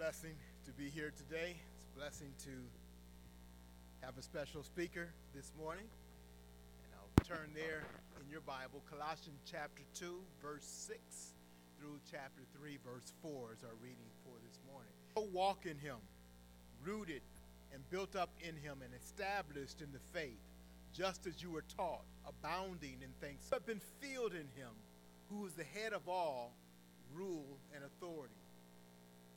blessing to be here today. It's a blessing to have a special speaker this morning. And I'll turn there in your Bible, Colossians chapter 2, verse 6 through chapter 3, verse 4 is our reading for this morning. Walk in him, rooted and built up in him and established in the faith, just as you were taught, abounding in thanks. Have been filled in him, who is the head of all rule and authority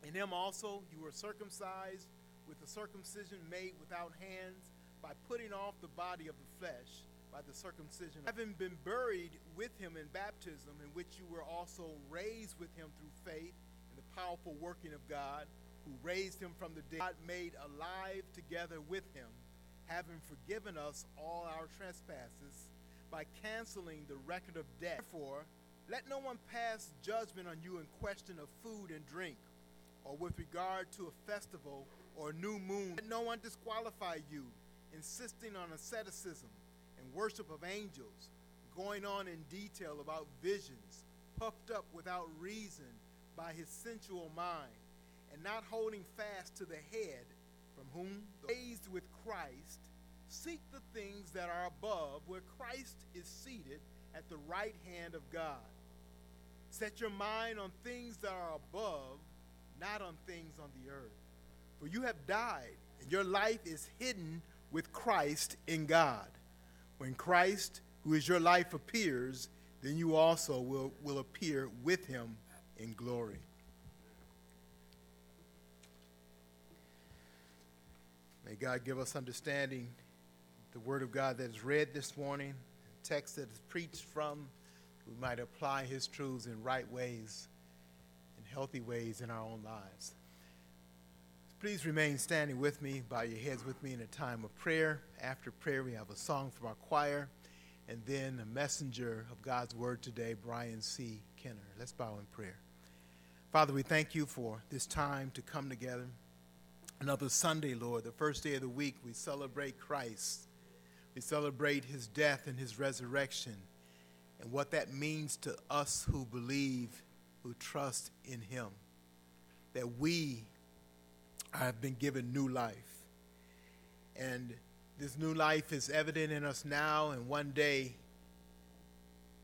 in him also you were circumcised with the circumcision made without hands by putting off the body of the flesh by the circumcision. Having been buried with him in baptism, in which you were also raised with him through faith in the powerful working of God, who raised him from the dead, God made alive together with him, having forgiven us all our trespasses by canceling the record of debt. Therefore, let no one pass judgment on you in question of food and drink or with regard to a festival or new moon. Let no one disqualify you, insisting on asceticism and worship of angels, going on in detail about visions, puffed up without reason by his sensual mind, and not holding fast to the head, from whom, raised with Christ, seek the things that are above, where Christ is seated at the right hand of God. Set your mind on things that are above not on things on the earth. For you have died, and your life is hidden with Christ in God. When Christ, who is your life, appears, then you also will, will appear with him in glory. May God give us understanding the word of God that is read this morning, text that is preached from, we might apply his truths in right ways healthy ways in our own lives. Please remain standing with me, bow your heads with me in a time of prayer. After prayer, we have a song from our choir, and then a messenger of God's word today, Brian C. Kenner. Let's bow in prayer. Father, we thank you for this time to come together. Another Sunday, Lord, the first day of the week, we celebrate Christ. We celebrate his death and his resurrection and what that means to us who believe who trust in him. That we have been given new life. And this new life is evident in us now, and one day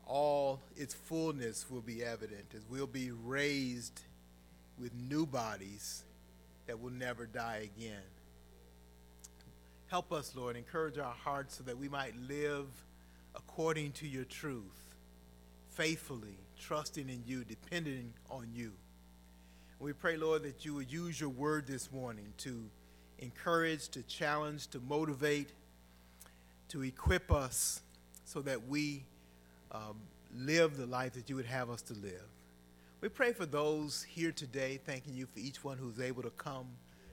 all its fullness will be evident as we'll be raised with new bodies that will never die again. Help us, Lord, encourage our hearts so that we might live according to your truth, faithfully, trusting in you, depending on you. We pray, Lord, that you would use your word this morning to encourage, to challenge, to motivate, to equip us so that we um, live the life that you would have us to live. We pray for those here today, thanking you for each one who's able to come.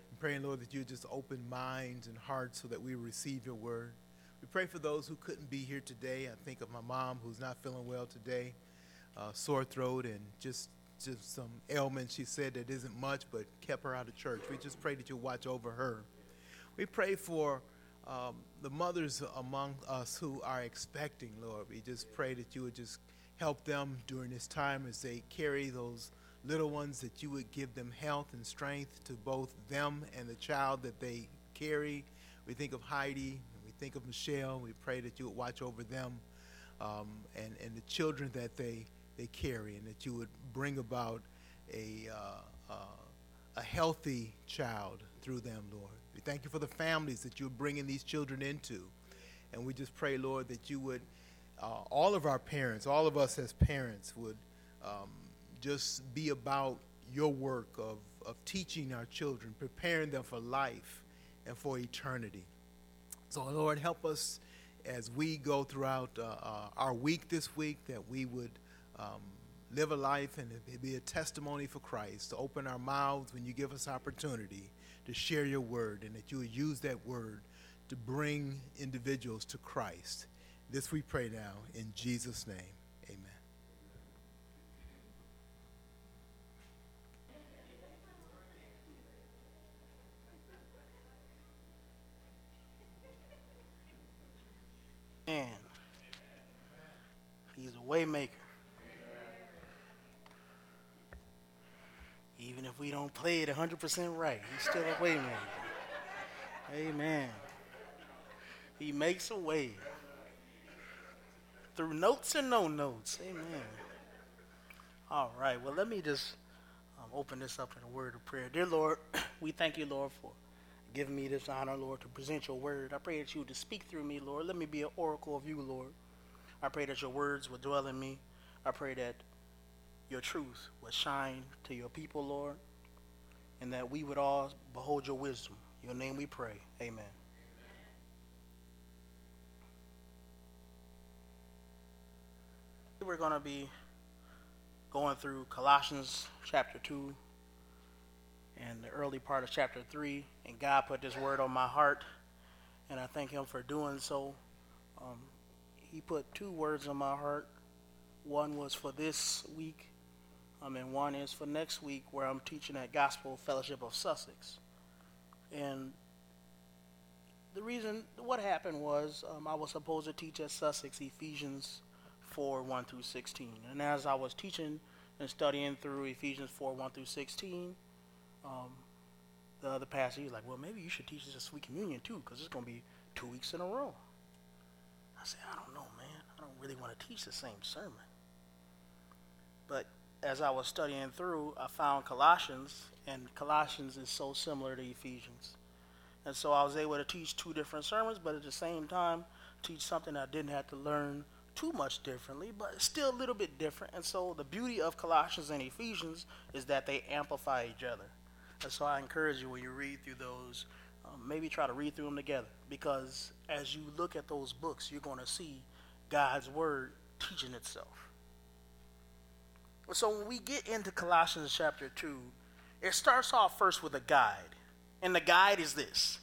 And praying, Lord, that you just open minds and hearts so that we receive your word. We pray for those who couldn't be here today. I think of my mom who's not feeling well today uh, sore throat and just just some ailment. She said that isn't much, but kept her out of church. We just pray that you watch over her. We pray for um, the mothers among us who are expecting, Lord. We just pray that you would just help them during this time as they carry those little ones, that you would give them health and strength to both them and the child that they carry. We think of Heidi, we think of Michelle. We pray that you would watch over them um, and, and the children that they they carry, and that you would bring about a, uh, uh, a healthy child through them, Lord. We thank you for the families that you're bringing these children into. And we just pray, Lord, that you would, uh, all of our parents, all of us as parents, would um, just be about your work of, of teaching our children, preparing them for life and for eternity. So, Lord, help us as we go throughout uh, uh, our week this week that we would um, live a life and be a testimony for Christ, to open our mouths when you give us opportunity to share your word, and that you will use that word to bring individuals to Christ. This we pray now in Jesus' name. Amen. He's a waymaker. We don't play it 100% right. He's still a waymaker. Amen. He makes a way through notes and no notes. Amen. All right. Well, let me just um, open this up in a word of prayer. Dear Lord, we thank you, Lord, for giving me this honor, Lord, to present your word. I pray that you would speak through me, Lord. Let me be an oracle of you, Lord. I pray that your words will dwell in me. I pray that your truth would shine to your people, Lord, and that we would all behold your wisdom. Your name we pray. Amen. We're going to be going through Colossians chapter 2 and the early part of chapter 3. And God put this word on my heart, and I thank Him for doing so. Um, he put two words on my heart. One was for this week, um, and one is for next week, where I'm teaching at Gospel Fellowship of Sussex. And the reason, what happened was, um, I was supposed to teach at Sussex Ephesians 4 1 through 16. And as I was teaching and studying through Ephesians 4 1 through 16, um, the other pastor, he was like, Well, maybe you should teach this at Sweet Communion too, because it's going to be two weeks in a row. I said, I don't know, man. I don't really want to teach the same sermon. But as I was studying through, I found Colossians, and Colossians is so similar to Ephesians. And so I was able to teach two different sermons, but at the same time, teach something I didn't have to learn too much differently, but still a little bit different. And so the beauty of Colossians and Ephesians is that they amplify each other. And so I encourage you when you read through those, um, maybe try to read through them together because as you look at those books, you're going to see God's word teaching itself. So when we get into Colossians chapter 2, it starts off first with a guide. And the guide is this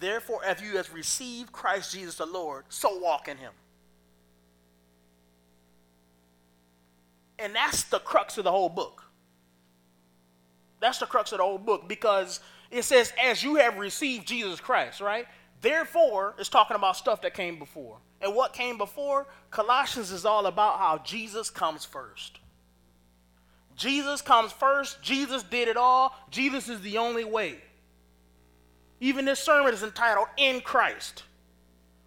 Therefore, as you have received Christ Jesus the Lord, so walk in him. And that's the crux of the whole book. That's the crux of the whole book because it says, as you have received Jesus Christ, right? Therefore, it's talking about stuff that came before. And what came before? Colossians is all about how Jesus comes first. Jesus comes first. Jesus did it all. Jesus is the only way. Even this sermon is entitled In Christ.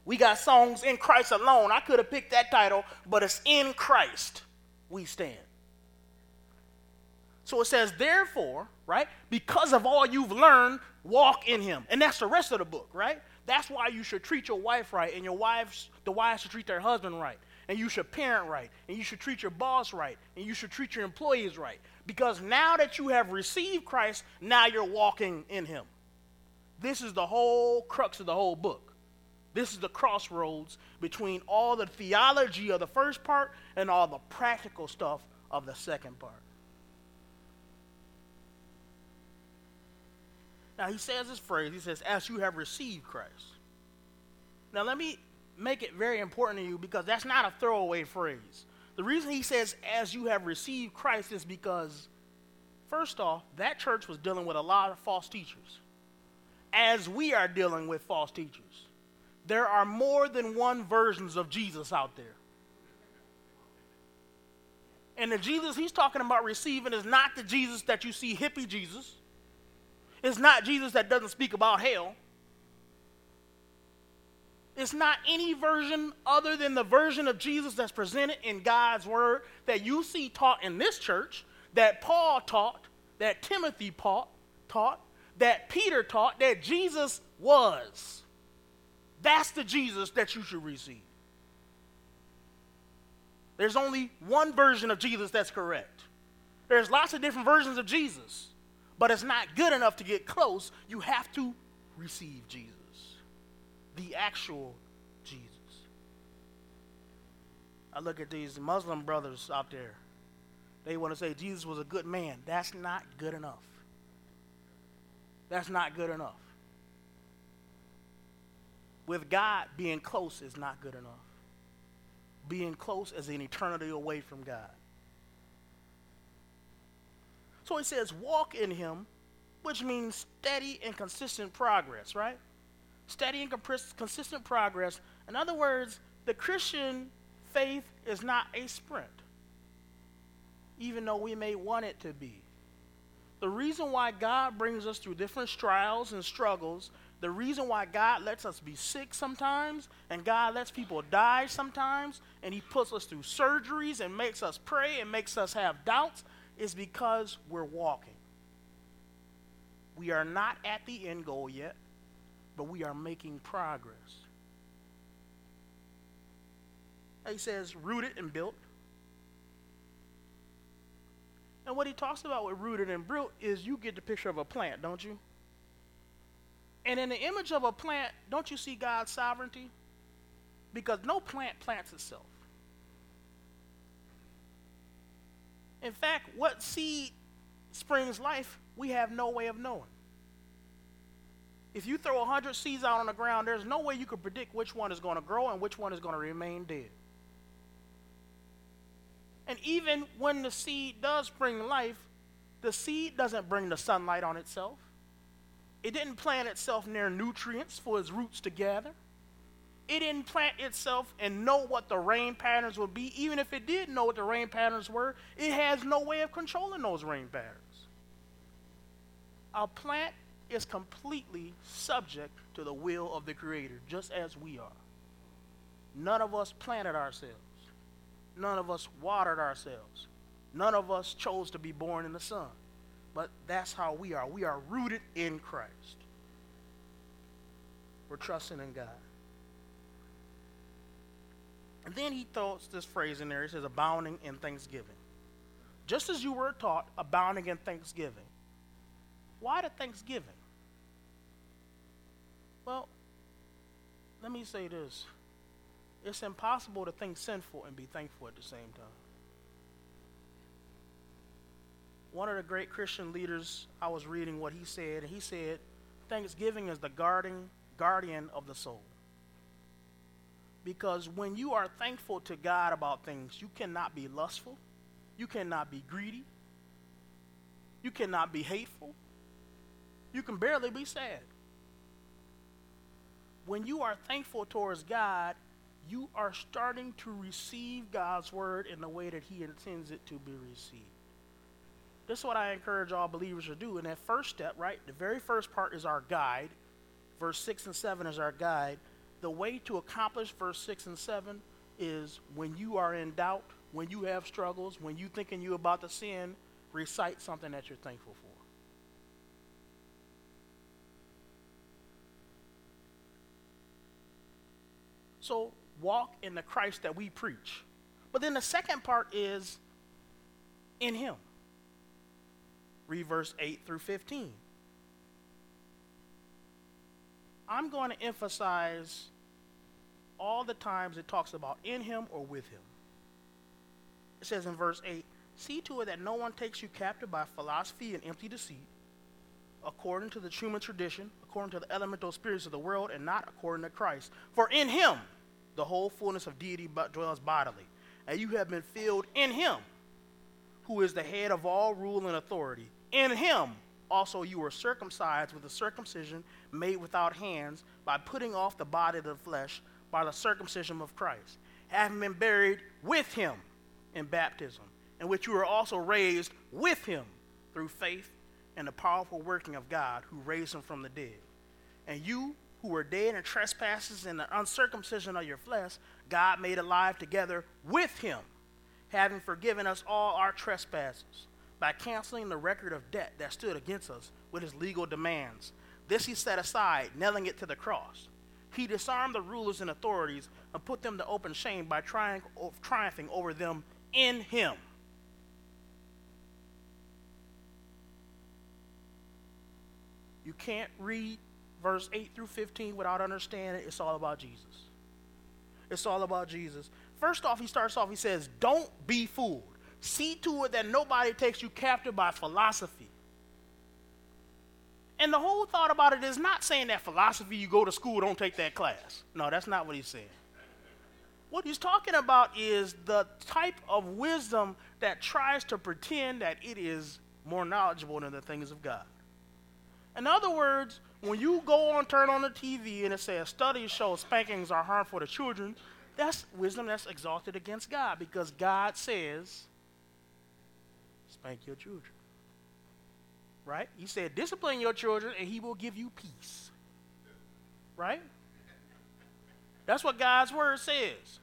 We got songs in Christ alone. I could have picked that title, but it's In Christ we stand. So it says, therefore, right, because of all you've learned, walk in him. And that's the rest of the book, right? That's why you should treat your wife right, and your wives, the wives should treat their husband right, and you should parent right, and you should treat your boss right, and you should treat your employees right. Because now that you have received Christ, now you're walking in him. This is the whole crux of the whole book. This is the crossroads between all the theology of the first part and all the practical stuff of the second part. Now he says this phrase, he says, as you have received Christ. Now let me make it very important to you because that's not a throwaway phrase. The reason he says, as you have received Christ, is because, first off, that church was dealing with a lot of false teachers, as we are dealing with false teachers. There are more than one versions of Jesus out there. And the Jesus he's talking about receiving is not the Jesus that you see hippie Jesus. It's not Jesus that doesn't speak about hell. It's not any version other than the version of Jesus that's presented in God's word that you see taught in this church, that Paul taught, that Timothy taught, taught, that Peter taught, that Jesus was. That's the Jesus that you should receive. There's only one version of Jesus that's correct. There's lots of different versions of Jesus, but it's not good enough to get close. You have to receive Jesus, the actual Jesus. I look at these Muslim brothers out there. They want to say Jesus was a good man. That's not good enough. That's not good enough. With God, being close is not good enough being close is an eternity away from God. So he says, walk in him, which means steady and consistent progress, right? Steady and consistent progress. In other words, the Christian faith is not a sprint, even though we may want it to be. The reason why God brings us through different trials and struggles, the reason why God lets us be sick sometimes, and God lets people die sometimes, and He puts us through surgeries and makes us pray and makes us have doubts, is because we're walking. We are not at the end goal yet, but we are making progress. He says, rooted and built and what he talks about with rooted and built is you get the picture of a plant, don't you? And in the image of a plant, don't you see God's sovereignty? Because no plant plants itself. In fact, what seed springs life, we have no way of knowing. If you throw 100 seeds out on the ground, there's no way you can predict which one is going to grow and which one is going to remain dead. And even when the seed does bring life, the seed doesn't bring the sunlight on itself. It didn't plant itself near nutrients for its roots to gather. It didn't plant itself and know what the rain patterns would be. Even if it did know what the rain patterns were, it has no way of controlling those rain patterns. A plant is completely subject to the will of the Creator, just as we are. None of us planted ourselves. None of us watered ourselves. None of us chose to be born in the sun. But that's how we are. We are rooted in Christ. We're trusting in God. And then he throws this phrase in there. He says, abounding in thanksgiving. Just as you were taught, abounding in thanksgiving. Why the thanksgiving? Well, let me say this it's impossible to think sinful and be thankful at the same time. One of the great Christian leaders, I was reading what he said, and he said, Thanksgiving is the guarding, guardian of the soul. Because when you are thankful to God about things, you cannot be lustful, you cannot be greedy, you cannot be hateful, you can barely be sad. When you are thankful towards God, you are starting to receive God's word in the way that He intends it to be received. This is what I encourage all believers to do. And that first step, right? The very first part is our guide. Verse 6 and 7 is our guide. The way to accomplish verse 6 and 7 is when you are in doubt, when you have struggles, when you're thinking you're about to sin, recite something that you're thankful for. So walk in the Christ that we preach. But then the second part is in Him. Read verse 8 through 15. I'm going to emphasize all the times it talks about in Him or with Him. It says in verse 8 See to it that no one takes you captive by philosophy and empty deceit, according to the human tradition, according to the elemental spirits of the world, and not according to Christ. For in Him, the whole fullness of deity dwells bodily, and you have been filled in him, who is the head of all rule and authority. In him also you were circumcised with a circumcision made without hands, by putting off the body of the flesh by the circumcision of Christ, having been buried with him in baptism, in which you were also raised with him through faith in the powerful working of God who raised him from the dead. And you who were dead in trespasses and the uncircumcision of your flesh, God made alive together with him, having forgiven us all our trespasses by canceling the record of debt that stood against us with his legal demands. This he set aside, nailing it to the cross. He disarmed the rulers and authorities and put them to open shame by triumphing over them in him. You can't read verse 8 through 15 without understanding it's all about Jesus. It's all about Jesus. First off, he starts off, he says, Don't be fooled. See to it that nobody takes you captive by philosophy. And the whole thought about it is not saying that philosophy, you go to school, don't take that class. No, that's not what he's saying. What he's talking about is the type of wisdom that tries to pretend that it is more knowledgeable than the things of God. In other words, when you go on, turn on the TV, and it says studies show spankings are harmful to children, that's wisdom that's exalted against God because God says, spank your children. right? He said, discipline your children and he will give you peace. Right? That's what God's word says.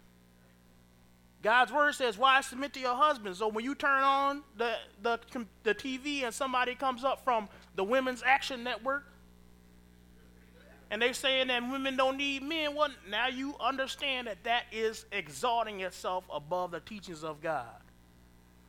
God's word says, "Why submit to your husband?" So when you turn on the, the the TV and somebody comes up from the Women's Action Network, and they're saying that women don't need men, well, now you understand that that is exalting itself above the teachings of God.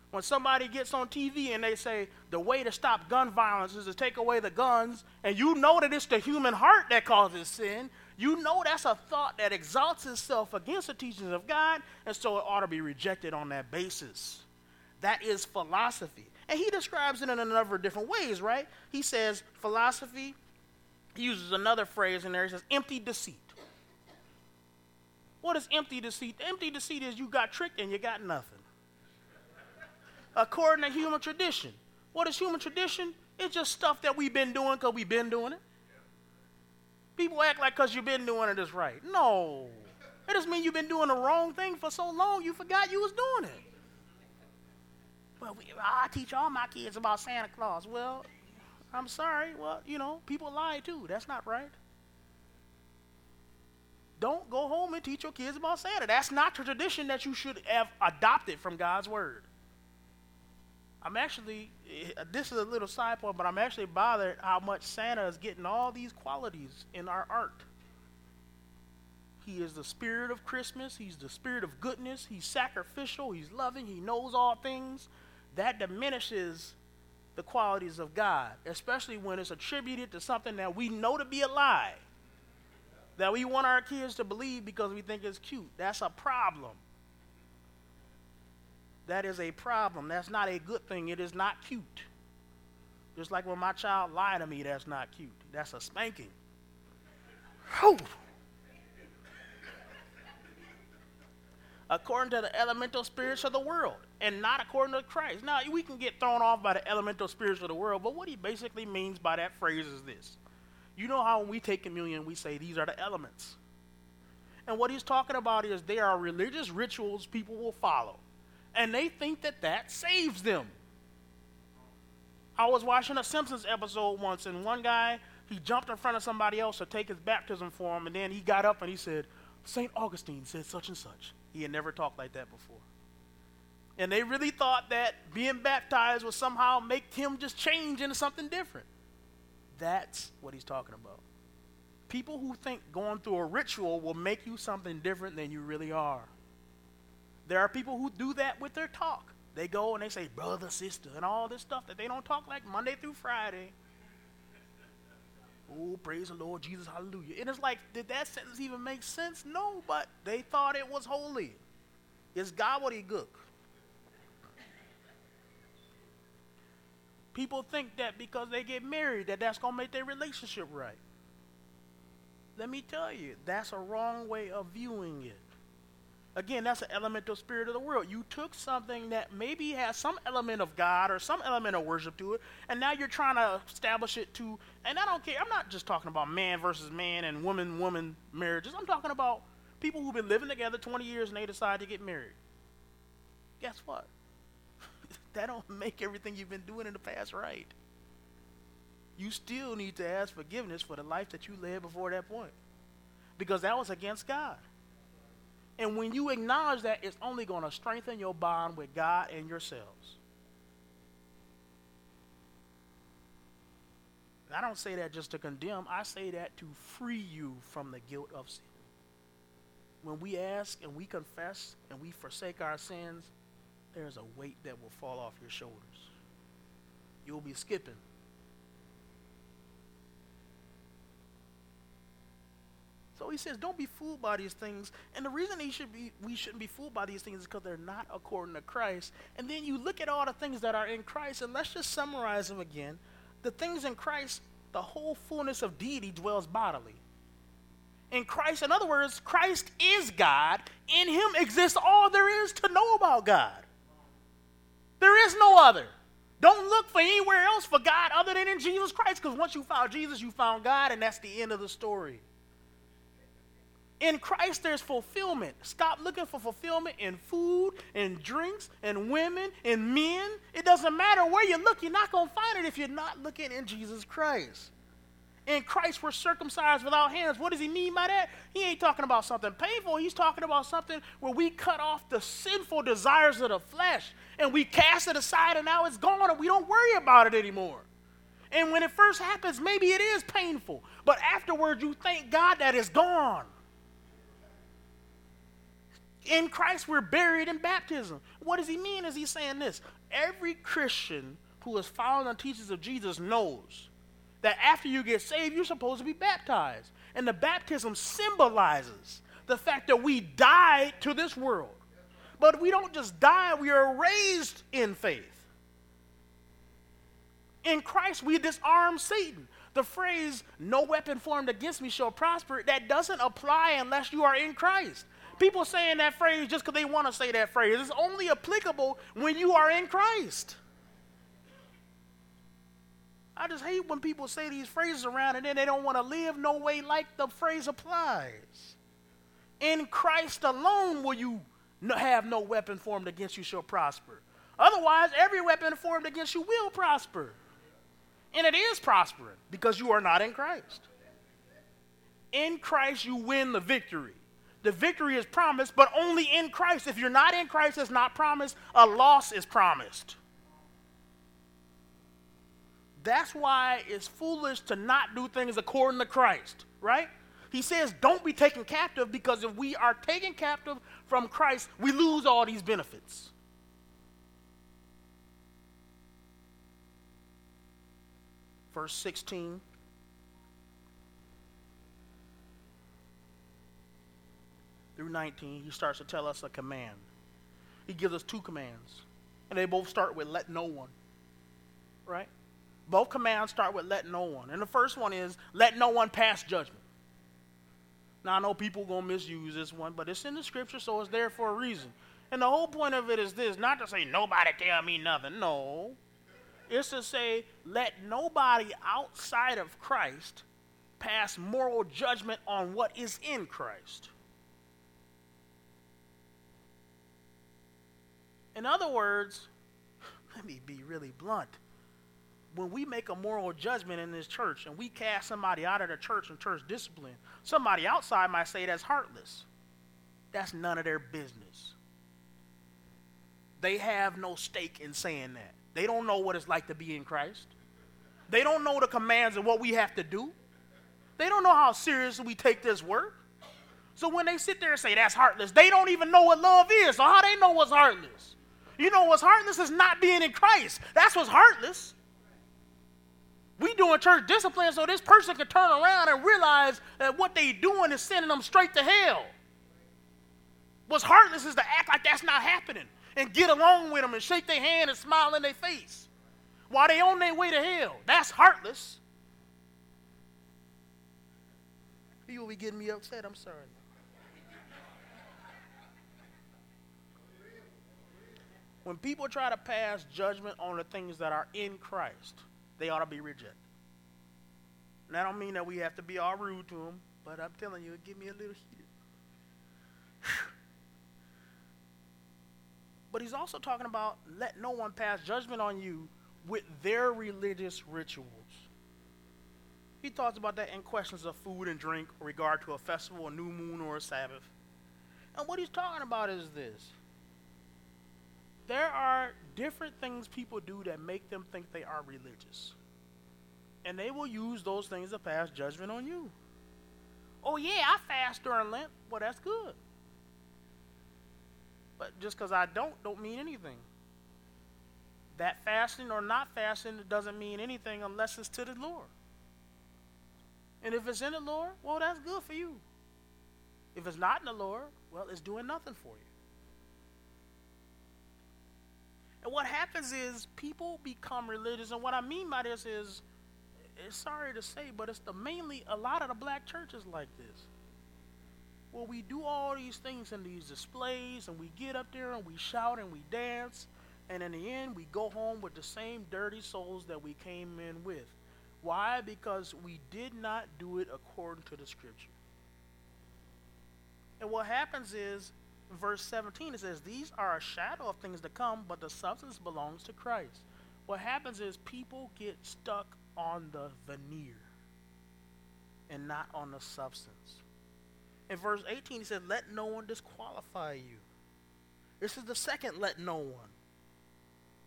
When somebody gets on TV and they say the way to stop gun violence is to take away the guns, and you know that it's the human heart that causes sin, you know that's a thought that exalts itself against the teachings of God, and so it ought to be rejected on that basis. That is philosophy. And he describes it in a number of different ways, right? He says philosophy, he uses another phrase in there, he says empty deceit. What is empty deceit? Empty deceit is you got tricked and you got nothing. According to human tradition. What is human tradition? It's just stuff that we've been doing because we've been doing it. People act like because you've been doing it is right. No. It just means you've been doing the wrong thing for so long you forgot you was doing it. But we, I teach all my kids about Santa Claus. Well, I'm sorry. Well, you know, people lie too. That's not right. Don't go home and teach your kids about Santa. That's not the tradition that you should have adopted from God's word. I'm actually, eh, this is a little side point, but I'm actually bothered how much Santa is getting all these qualities in our art. He is the spirit of Christmas. He's the spirit of goodness. He's sacrificial. He's loving. He knows all things. That diminishes the qualities of God, especially when it's attributed to something that we know to be a lie, that we want our kids to believe because we think it's cute. That's a problem. That is a problem. That's not a good thing. It is not cute. Just like when my child lied to me, that's not cute. That's a spanking. Whew. According to the elemental spirits of the world, and not according to Christ. Now, we can get thrown off by the elemental spirits of the world, but what he basically means by that phrase is this. You know how when we take communion, we say these are the elements. And what he's talking about is there are religious rituals people will follow and they think that that saves them. I was watching a Simpsons episode once, and one guy he jumped in front of somebody else to take his baptism for him, and then he got up and he said, "Saint Augustine said such and such." He had never talked like that before, and they really thought that being baptized would somehow make him just change into something different. That's what he's talking about. People who think going through a ritual will make you something different than you really are. There are people who do that with their talk. They go and they say brother, sister, and all this stuff that they don't talk like Monday through Friday. Oh, praise the Lord, Jesus, hallelujah. And it's like, did that sentence even make sense? No, but they thought it was holy. It's gobbledygook. People think that because they get married, that that's going to make their relationship right. Let me tell you, that's a wrong way of viewing it. Again, that's an elemental spirit of the world. You took something that maybe has some element of God or some element of worship to it, and now you're trying to establish it to, and I don't care, I'm not just talking about man versus man and woman woman marriages. I'm talking about people who've been living together 20 years and they decide to get married. Guess what? that don't make everything you've been doing in the past right. You still need to ask forgiveness for the life that you led before that point. Because that was against God. And when you acknowledge that, it's only going to strengthen your bond with God and yourselves. I don't say that just to condemn, I say that to free you from the guilt of sin. When we ask and we confess and we forsake our sins, there's a weight that will fall off your shoulders. You'll be skipping he says, don't be fooled by these things. And the reason he should be, we shouldn't be fooled by these things is because they're not according to Christ. And then you look at all the things that are in Christ, and let's just summarize them again. The things in Christ, the whole fullness of deity dwells bodily. In Christ, in other words, Christ is God. In him exists all there is to know about God. There is no other. Don't look for anywhere else for God other than in Jesus Christ, because once you found Jesus, you found God, and that's the end of the story. In Christ, there's fulfillment. Stop looking for fulfillment in food, and drinks, and women, and men. It doesn't matter where you look, you're not going to find it if you're not looking in Jesus Christ. In Christ, we're circumcised without hands. What does he mean by that? He ain't talking about something painful. He's talking about something where we cut off the sinful desires of the flesh and we cast it aside, and now it's gone, and we don't worry about it anymore. And when it first happens, maybe it is painful, but afterwards, you thank God that it's gone. In Christ, we're buried in baptism. What does he mean? Is he saying this? Every Christian who is following the teachings of Jesus knows that after you get saved, you're supposed to be baptized. And the baptism symbolizes the fact that we died to this world. But we don't just die, we are raised in faith. In Christ, we disarm Satan. The phrase, no weapon formed against me shall prosper, that doesn't apply unless you are in Christ. People saying that phrase just because they want to say that phrase. It's only applicable when you are in Christ. I just hate when people say these phrases around and then they don't want to live no way like the phrase applies. In Christ alone will you have no weapon formed against you shall prosper. Otherwise, every weapon formed against you will prosper. And it is prospering because you are not in Christ. In Christ, you win the victory the victory is promised, but only in Christ. If you're not in Christ, it's not promised. A loss is promised. That's why it's foolish to not do things according to Christ, right? He says, don't be taken captive because if we are taken captive from Christ, we lose all these benefits. Verse 16 through 19, he starts to tell us a command. He gives us two commands, and they both start with let no one. Right? Both commands start with let no one. And the first one is let no one pass judgment. Now, I know people are going to misuse this one, but it's in the scripture, so it's there for a reason. And the whole point of it is this not to say nobody tell me nothing. No. It's to say let nobody outside of Christ pass moral judgment on what is in Christ. In other words, let me be really blunt. When we make a moral judgment in this church and we cast somebody out of the church and church discipline, somebody outside might say that's heartless. That's none of their business. They have no stake in saying that. They don't know what it's like to be in Christ. They don't know the commands of what we have to do. They don't know how seriously we take this work. So when they sit there and say that's heartless, they don't even know what love is. So how they know what's heartless? You know what's heartless is not being in Christ. That's what's heartless. We doing church discipline so this person can turn around and realize that what they doing is sending them straight to hell. What's heartless is to act like that's not happening and get along with them and shake their hand and smile in their face while they on their way to hell. That's heartless. You will be getting me upset. I'm sorry. When people try to pass judgment on the things that are in Christ, they ought to be rejected. And I don't mean that we have to be all rude to them, but I'm telling you, it give me a little heated. but he's also talking about let no one pass judgment on you with their religious rituals. He talks about that in questions of food and drink, regard to a festival, a new moon, or a Sabbath. And what he's talking about is this there are different things people do that make them think they are religious. And they will use those things to pass judgment on you. Oh, yeah, I fast during Lent. Well, that's good. But just because I don't, don't mean anything. That fasting or not fasting doesn't mean anything unless it's to the Lord. And if it's in the Lord, well, that's good for you. If it's not in the Lord, well, it's doing nothing for you. And what happens is people become religious. And what I mean by this is, it's sorry to say, but it's the mainly a lot of the black churches like this. Well, we do all these things in these displays, and we get up there and we shout and we dance, and in the end, we go home with the same dirty souls that we came in with. Why? Because we did not do it according to the scripture. And what happens is, verse 17, it says, These are a shadow of things to come, but the substance belongs to Christ. What happens is people get stuck on the veneer and not on the substance. In verse 18, he said, Let no one disqualify you. This is the second let no one.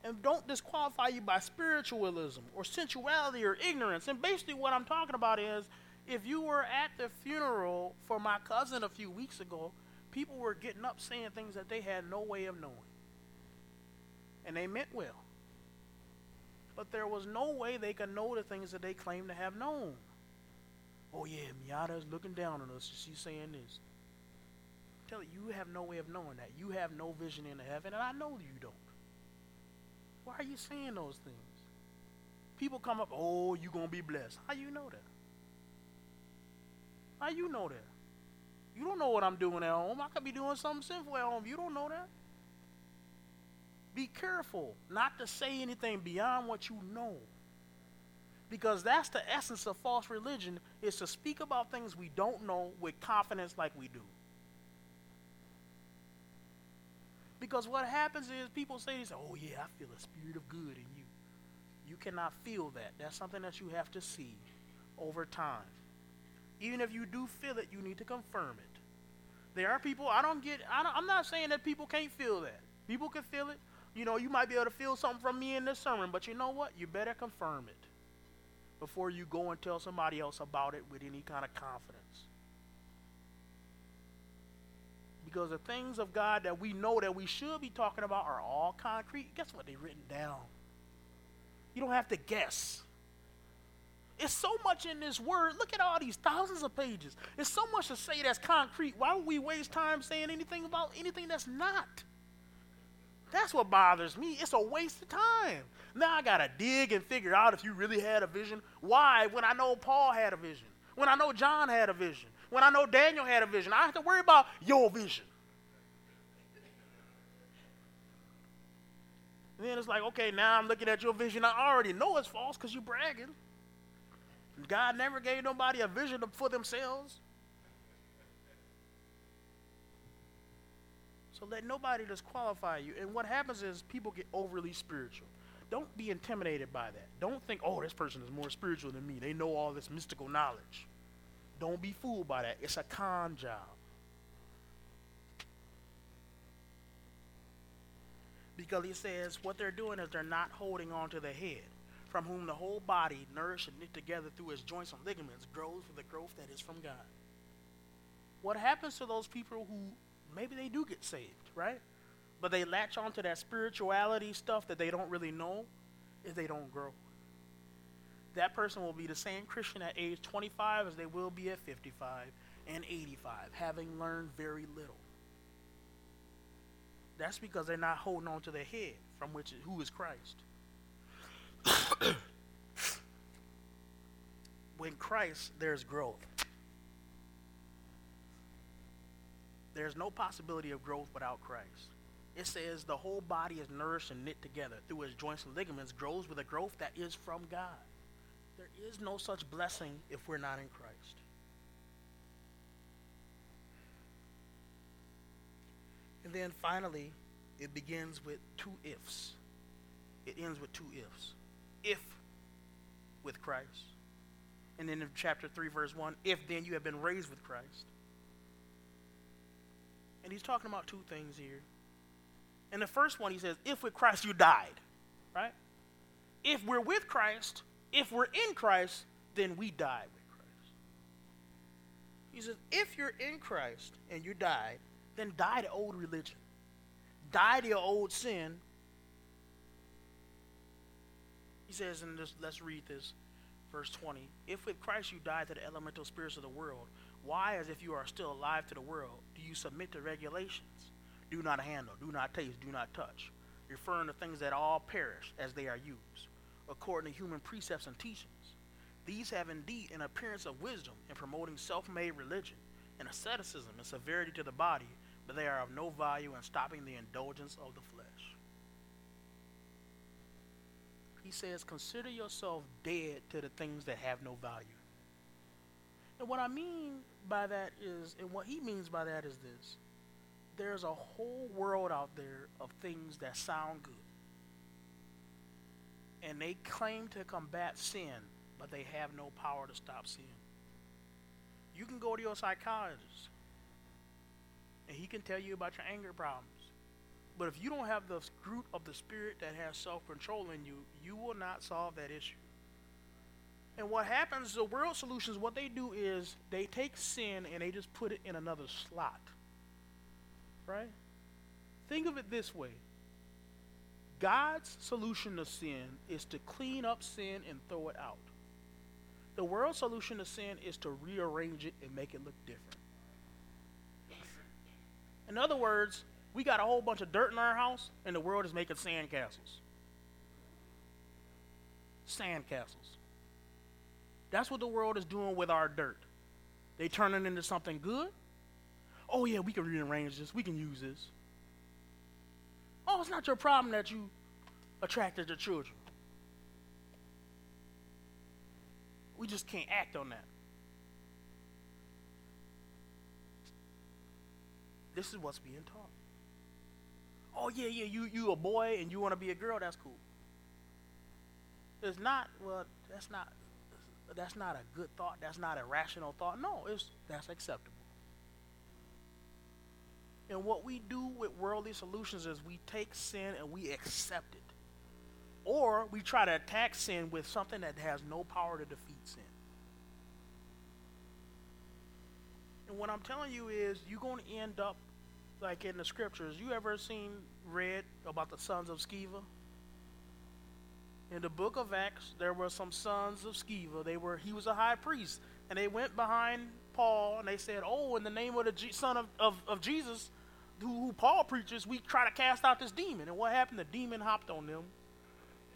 And don't disqualify you by spiritualism or sensuality or ignorance. And basically, what I'm talking about is if you were at the funeral for my cousin a few weeks ago, people were getting up saying things that they had no way of knowing. And they meant well. But there was no way they could know the things that they claimed to have known. Oh, yeah, Miata's looking down on us. She's saying this. Tell you, you have no way of knowing that. You have no vision into heaven, and I know you don't. Why are you saying those things? People come up, oh, you're going to be blessed. How you know that? How you know that? You don't know what I'm doing at home. I could be doing something sinful at home. You don't know that. Be careful not to say anything beyond what you know. Because that's the essence of false religion is to speak about things we don't know with confidence like we do. Because what happens is people say oh yeah, I feel a spirit of good in you. You cannot feel that. That's something that you have to see over time. Even if you do feel it, you need to confirm it. There are people, I don't get, I I'm not saying that people can't feel that. People can feel it. You know, you might be able to feel something from me in this sermon, but you know what? You better confirm it before you go and tell somebody else about it with any kind of confidence. Because the things of God that we know that we should be talking about are all concrete. Guess what? They're written down. You don't have to guess. It's so much in this word. Look at all these thousands of pages. It's so much to say that's concrete. Why would we waste time saying anything about anything that's not? That's what bothers me. It's a waste of time. Now I got to dig and figure out if you really had a vision. Why? When I know Paul had a vision. When I know John had a vision. When I know Daniel had a vision. I have to worry about your vision. And then it's like, okay, now I'm looking at your vision. I already know it's false because you're bragging. God never gave nobody a vision for themselves. So let nobody disqualify you. And what happens is people get overly spiritual. Don't be intimidated by that. Don't think, oh, this person is more spiritual than me. They know all this mystical knowledge. Don't be fooled by that. It's a con job. Because he says what they're doing is they're not holding on to the head, from whom the whole body, nourished and knit together through its joints and ligaments, grows with the growth that is from God. What happens to those people who maybe they do get saved, right? But they latch onto that spirituality stuff that they don't really know is they don't grow. That person will be the same Christian at age 25 as they will be at 55 and 85, having learned very little. That's because they're not holding on to the head, from which who is Christ. When Christ, there's growth. There's no possibility of growth without Christ. It says the whole body is nourished and knit together through its joints and ligaments, grows with a growth that is from God. There is no such blessing if we're not in Christ. And then finally, it begins with two ifs. It ends with two ifs. If with Christ. And then in chapter 3, verse 1, if then you have been raised with Christ. And he's talking about two things here. In the first one, he says, if with Christ you died, right? If we're with Christ, if we're in Christ, then we die with Christ. He says, if you're in Christ and you died, then die to old religion. Die to your old sin. He says, and let's read this, verse 20. If with Christ you died to the elemental spirits of the world, why, as if you are still alive to the world, do you submit to regulations? Do not handle, do not taste, do not touch, referring to things that all perish as they are used, according to human precepts and teachings. These have indeed an appearance of wisdom in promoting self made religion and asceticism and severity to the body, but they are of no value in stopping the indulgence of the flesh. He says, Consider yourself dead to the things that have no value. And what I mean by that is, and what he means by that is this there's a whole world out there of things that sound good. And they claim to combat sin, but they have no power to stop sin. You can go to your psychologist, and he can tell you about your anger problems. But if you don't have the fruit of the Spirit that has self control in you, you will not solve that issue. And what happens, the world solutions, what they do is they take sin and they just put it in another slot. Right? Think of it this way God's solution to sin is to clean up sin and throw it out. The world's solution to sin is to rearrange it and make it look different. In other words, we got a whole bunch of dirt in our house, and the world is making sand castles. Sand castles. That's what the world is doing with our dirt. They turn it into something good. Oh, yeah, we can rearrange this. We can use this. Oh, it's not your problem that you attracted the children. We just can't act on that. This is what's being taught. Oh yeah, yeah, you you a boy and you want to be a girl, that's cool. It's not well, that's not that's not a good thought. That's not a rational thought. No, it's that's acceptable. And what we do with worldly solutions is we take sin and we accept it. Or we try to attack sin with something that has no power to defeat sin. And what I'm telling you is you're going to end up like in the scriptures. You ever seen read about the sons of Sceva? In the book of Acts, there were some sons of Sceva. They were he was a high priest, and they went behind Paul and they said, "Oh, in the name of the G- son of, of, of Jesus, who, who Paul preaches, we try to cast out this demon." And what happened? The demon hopped on them,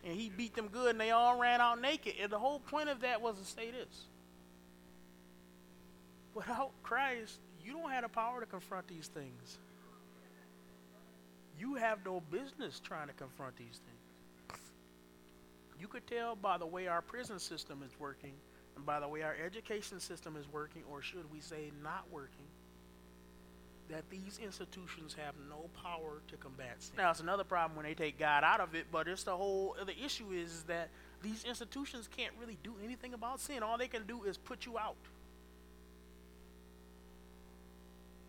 and he beat them good, and they all ran out naked. And the whole point of that was to say this: without Christ, you don't have the power to confront these things. You have no business trying to confront these things. You could tell by the way our prison system is working and by the way our education system is working, or should we say not working, that these institutions have no power to combat sin. Now, it's another problem when they take God out of it, but it's the whole, the issue is that these institutions can't really do anything about sin. All they can do is put you out.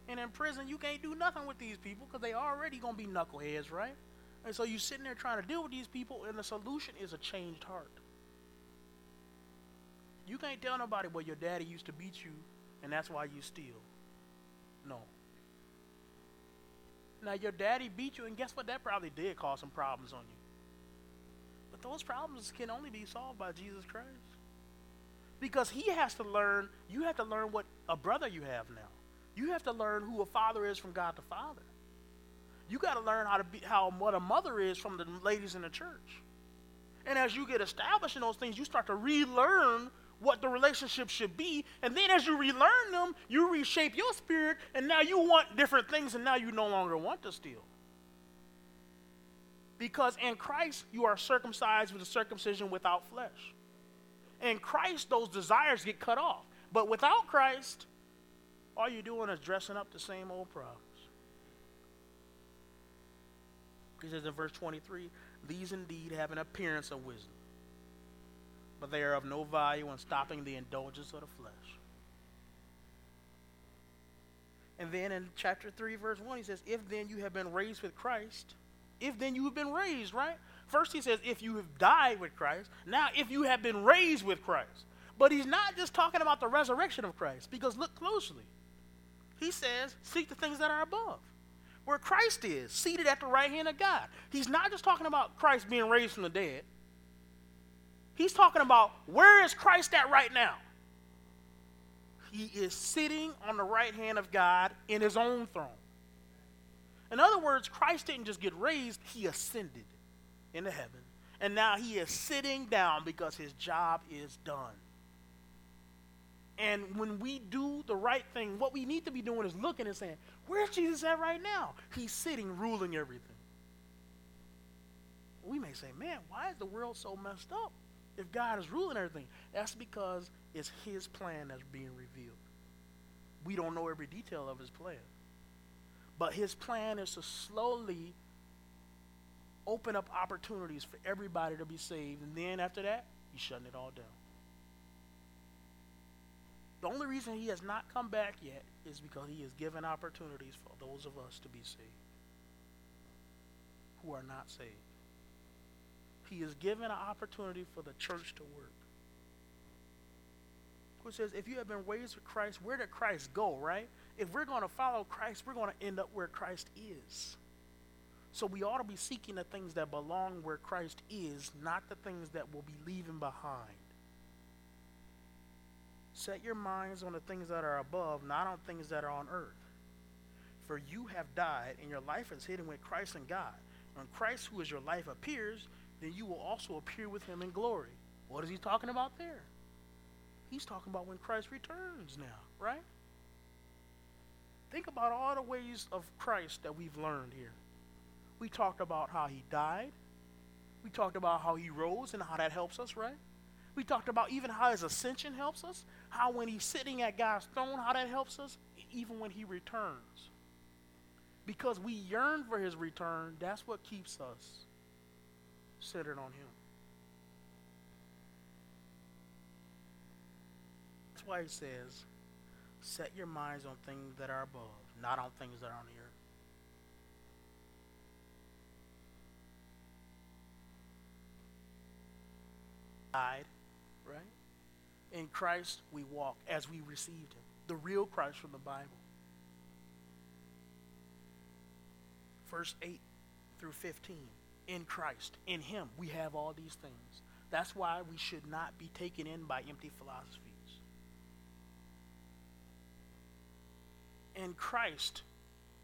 And in prison, you can't do nothing with these people because they already going to be knuckleheads, right? And so you're sitting there trying to deal with these people, and the solution is a changed heart. You can't tell nobody, well, your daddy used to beat you, and that's why you steal. No. Now, your daddy beat you, and guess what? That probably did cause some problems on you. But those problems can only be solved by Jesus Christ. Because he has to learn, you have to learn what a brother you have now. You have to learn who a father is from God the Father. You got to learn how to be how what a mother is from the ladies in the church. And as you get established in those things, you start to relearn what the relationship should be. And then as you relearn them, you reshape your spirit, and now you want different things, and now you no longer want to steal. Because in Christ, you are circumcised with a circumcision without flesh. In Christ, those desires get cut off. But without Christ, all you're doing is dressing up the same old problems. He says in verse 23 These indeed have an appearance of wisdom, but they are of no value in stopping the indulgence of the flesh. And then in chapter 3, verse 1, he says, If then you have been raised with Christ, if then you have been raised, right? First he says, If you have died with Christ. Now, if you have been raised with Christ. But he's not just talking about the resurrection of Christ, because look closely. He says, Seek the things that are above where Christ is, seated at the right hand of God. He's not just talking about Christ being raised from the dead. He's talking about where is Christ at right now? He is sitting on the right hand of God in his own throne. In other words, Christ didn't just get raised, he ascended into heaven. And now he is sitting down because his job is done. And when we do the right thing, what we need to be doing is looking and saying, Where's Jesus at right now? He's sitting, ruling everything. We may say, Man, why is the world so messed up if God is ruling everything? That's because It's his plan that's being revealed. We don't know every detail of his plan. But his plan is to slowly open up opportunities for everybody to be saved. And then after that, he's shutting it all down. The only reason he has not come back yet is because he has given opportunities for those of us to be saved who are not saved. He has given an opportunity for the church to work. Who says, if you have been raised with Christ, where did Christ go, right? If we're going to follow Christ, we're going to end up where Christ is. So we ought to be seeking the things that belong where Christ is, not the things that we'll be leaving behind. Set your minds on the things that are above, not on things that are on earth. For you have died, and your life is hidden with Christ and God. When Christ, who is your life, appears, then you will also appear with him in glory. What is he talking about there? He's talking about when Christ returns now, right? Think about all the ways of Christ that we've learned here. We talked about how he died. We talked about how he rose and how that helps us, right? We talked about even how his ascension helps us, how when he's sitting at God's throne, how that helps us, even when he returns. Because we yearn for his return, that's what keeps us centered on him. That's why he says, set your minds on things that are above, not on things that are on the earth. Died? In Christ we walk as we received him. The real Christ from the Bible. Verse 8 through 15. In Christ, in him, we have all these things. That's why we should not be taken in by empty philosophies. In Christ,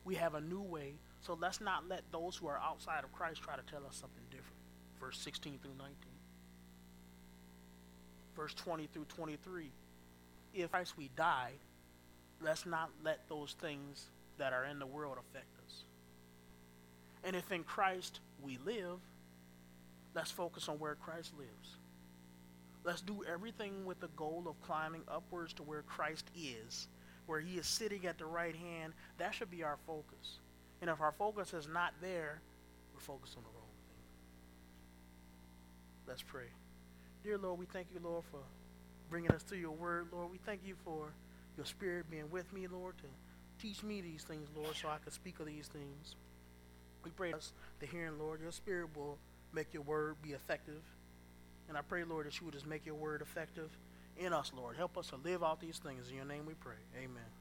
we have a new way, so let's not let those who are outside of Christ try to tell us something different. Verse 16 through 19 verse 20 through 23. If Christ we died, let's not let those things that are in the world affect us. And if in Christ we live, let's focus on where Christ lives. Let's do everything with the goal of climbing upwards to where Christ is, where he is sitting at the right hand. That should be our focus. And if our focus is not there, we're focused on the wrong thing. Let's pray. Dear Lord, we thank you, Lord, for bringing us to your word, Lord. We thank you for your spirit being with me, Lord, to teach me these things, Lord, so I can speak of these things. We pray us the hearing, Lord, your spirit will make your word be effective. And I pray, Lord, that you would just make your word effective in us, Lord. Help us to live out these things. In your name we pray. Amen.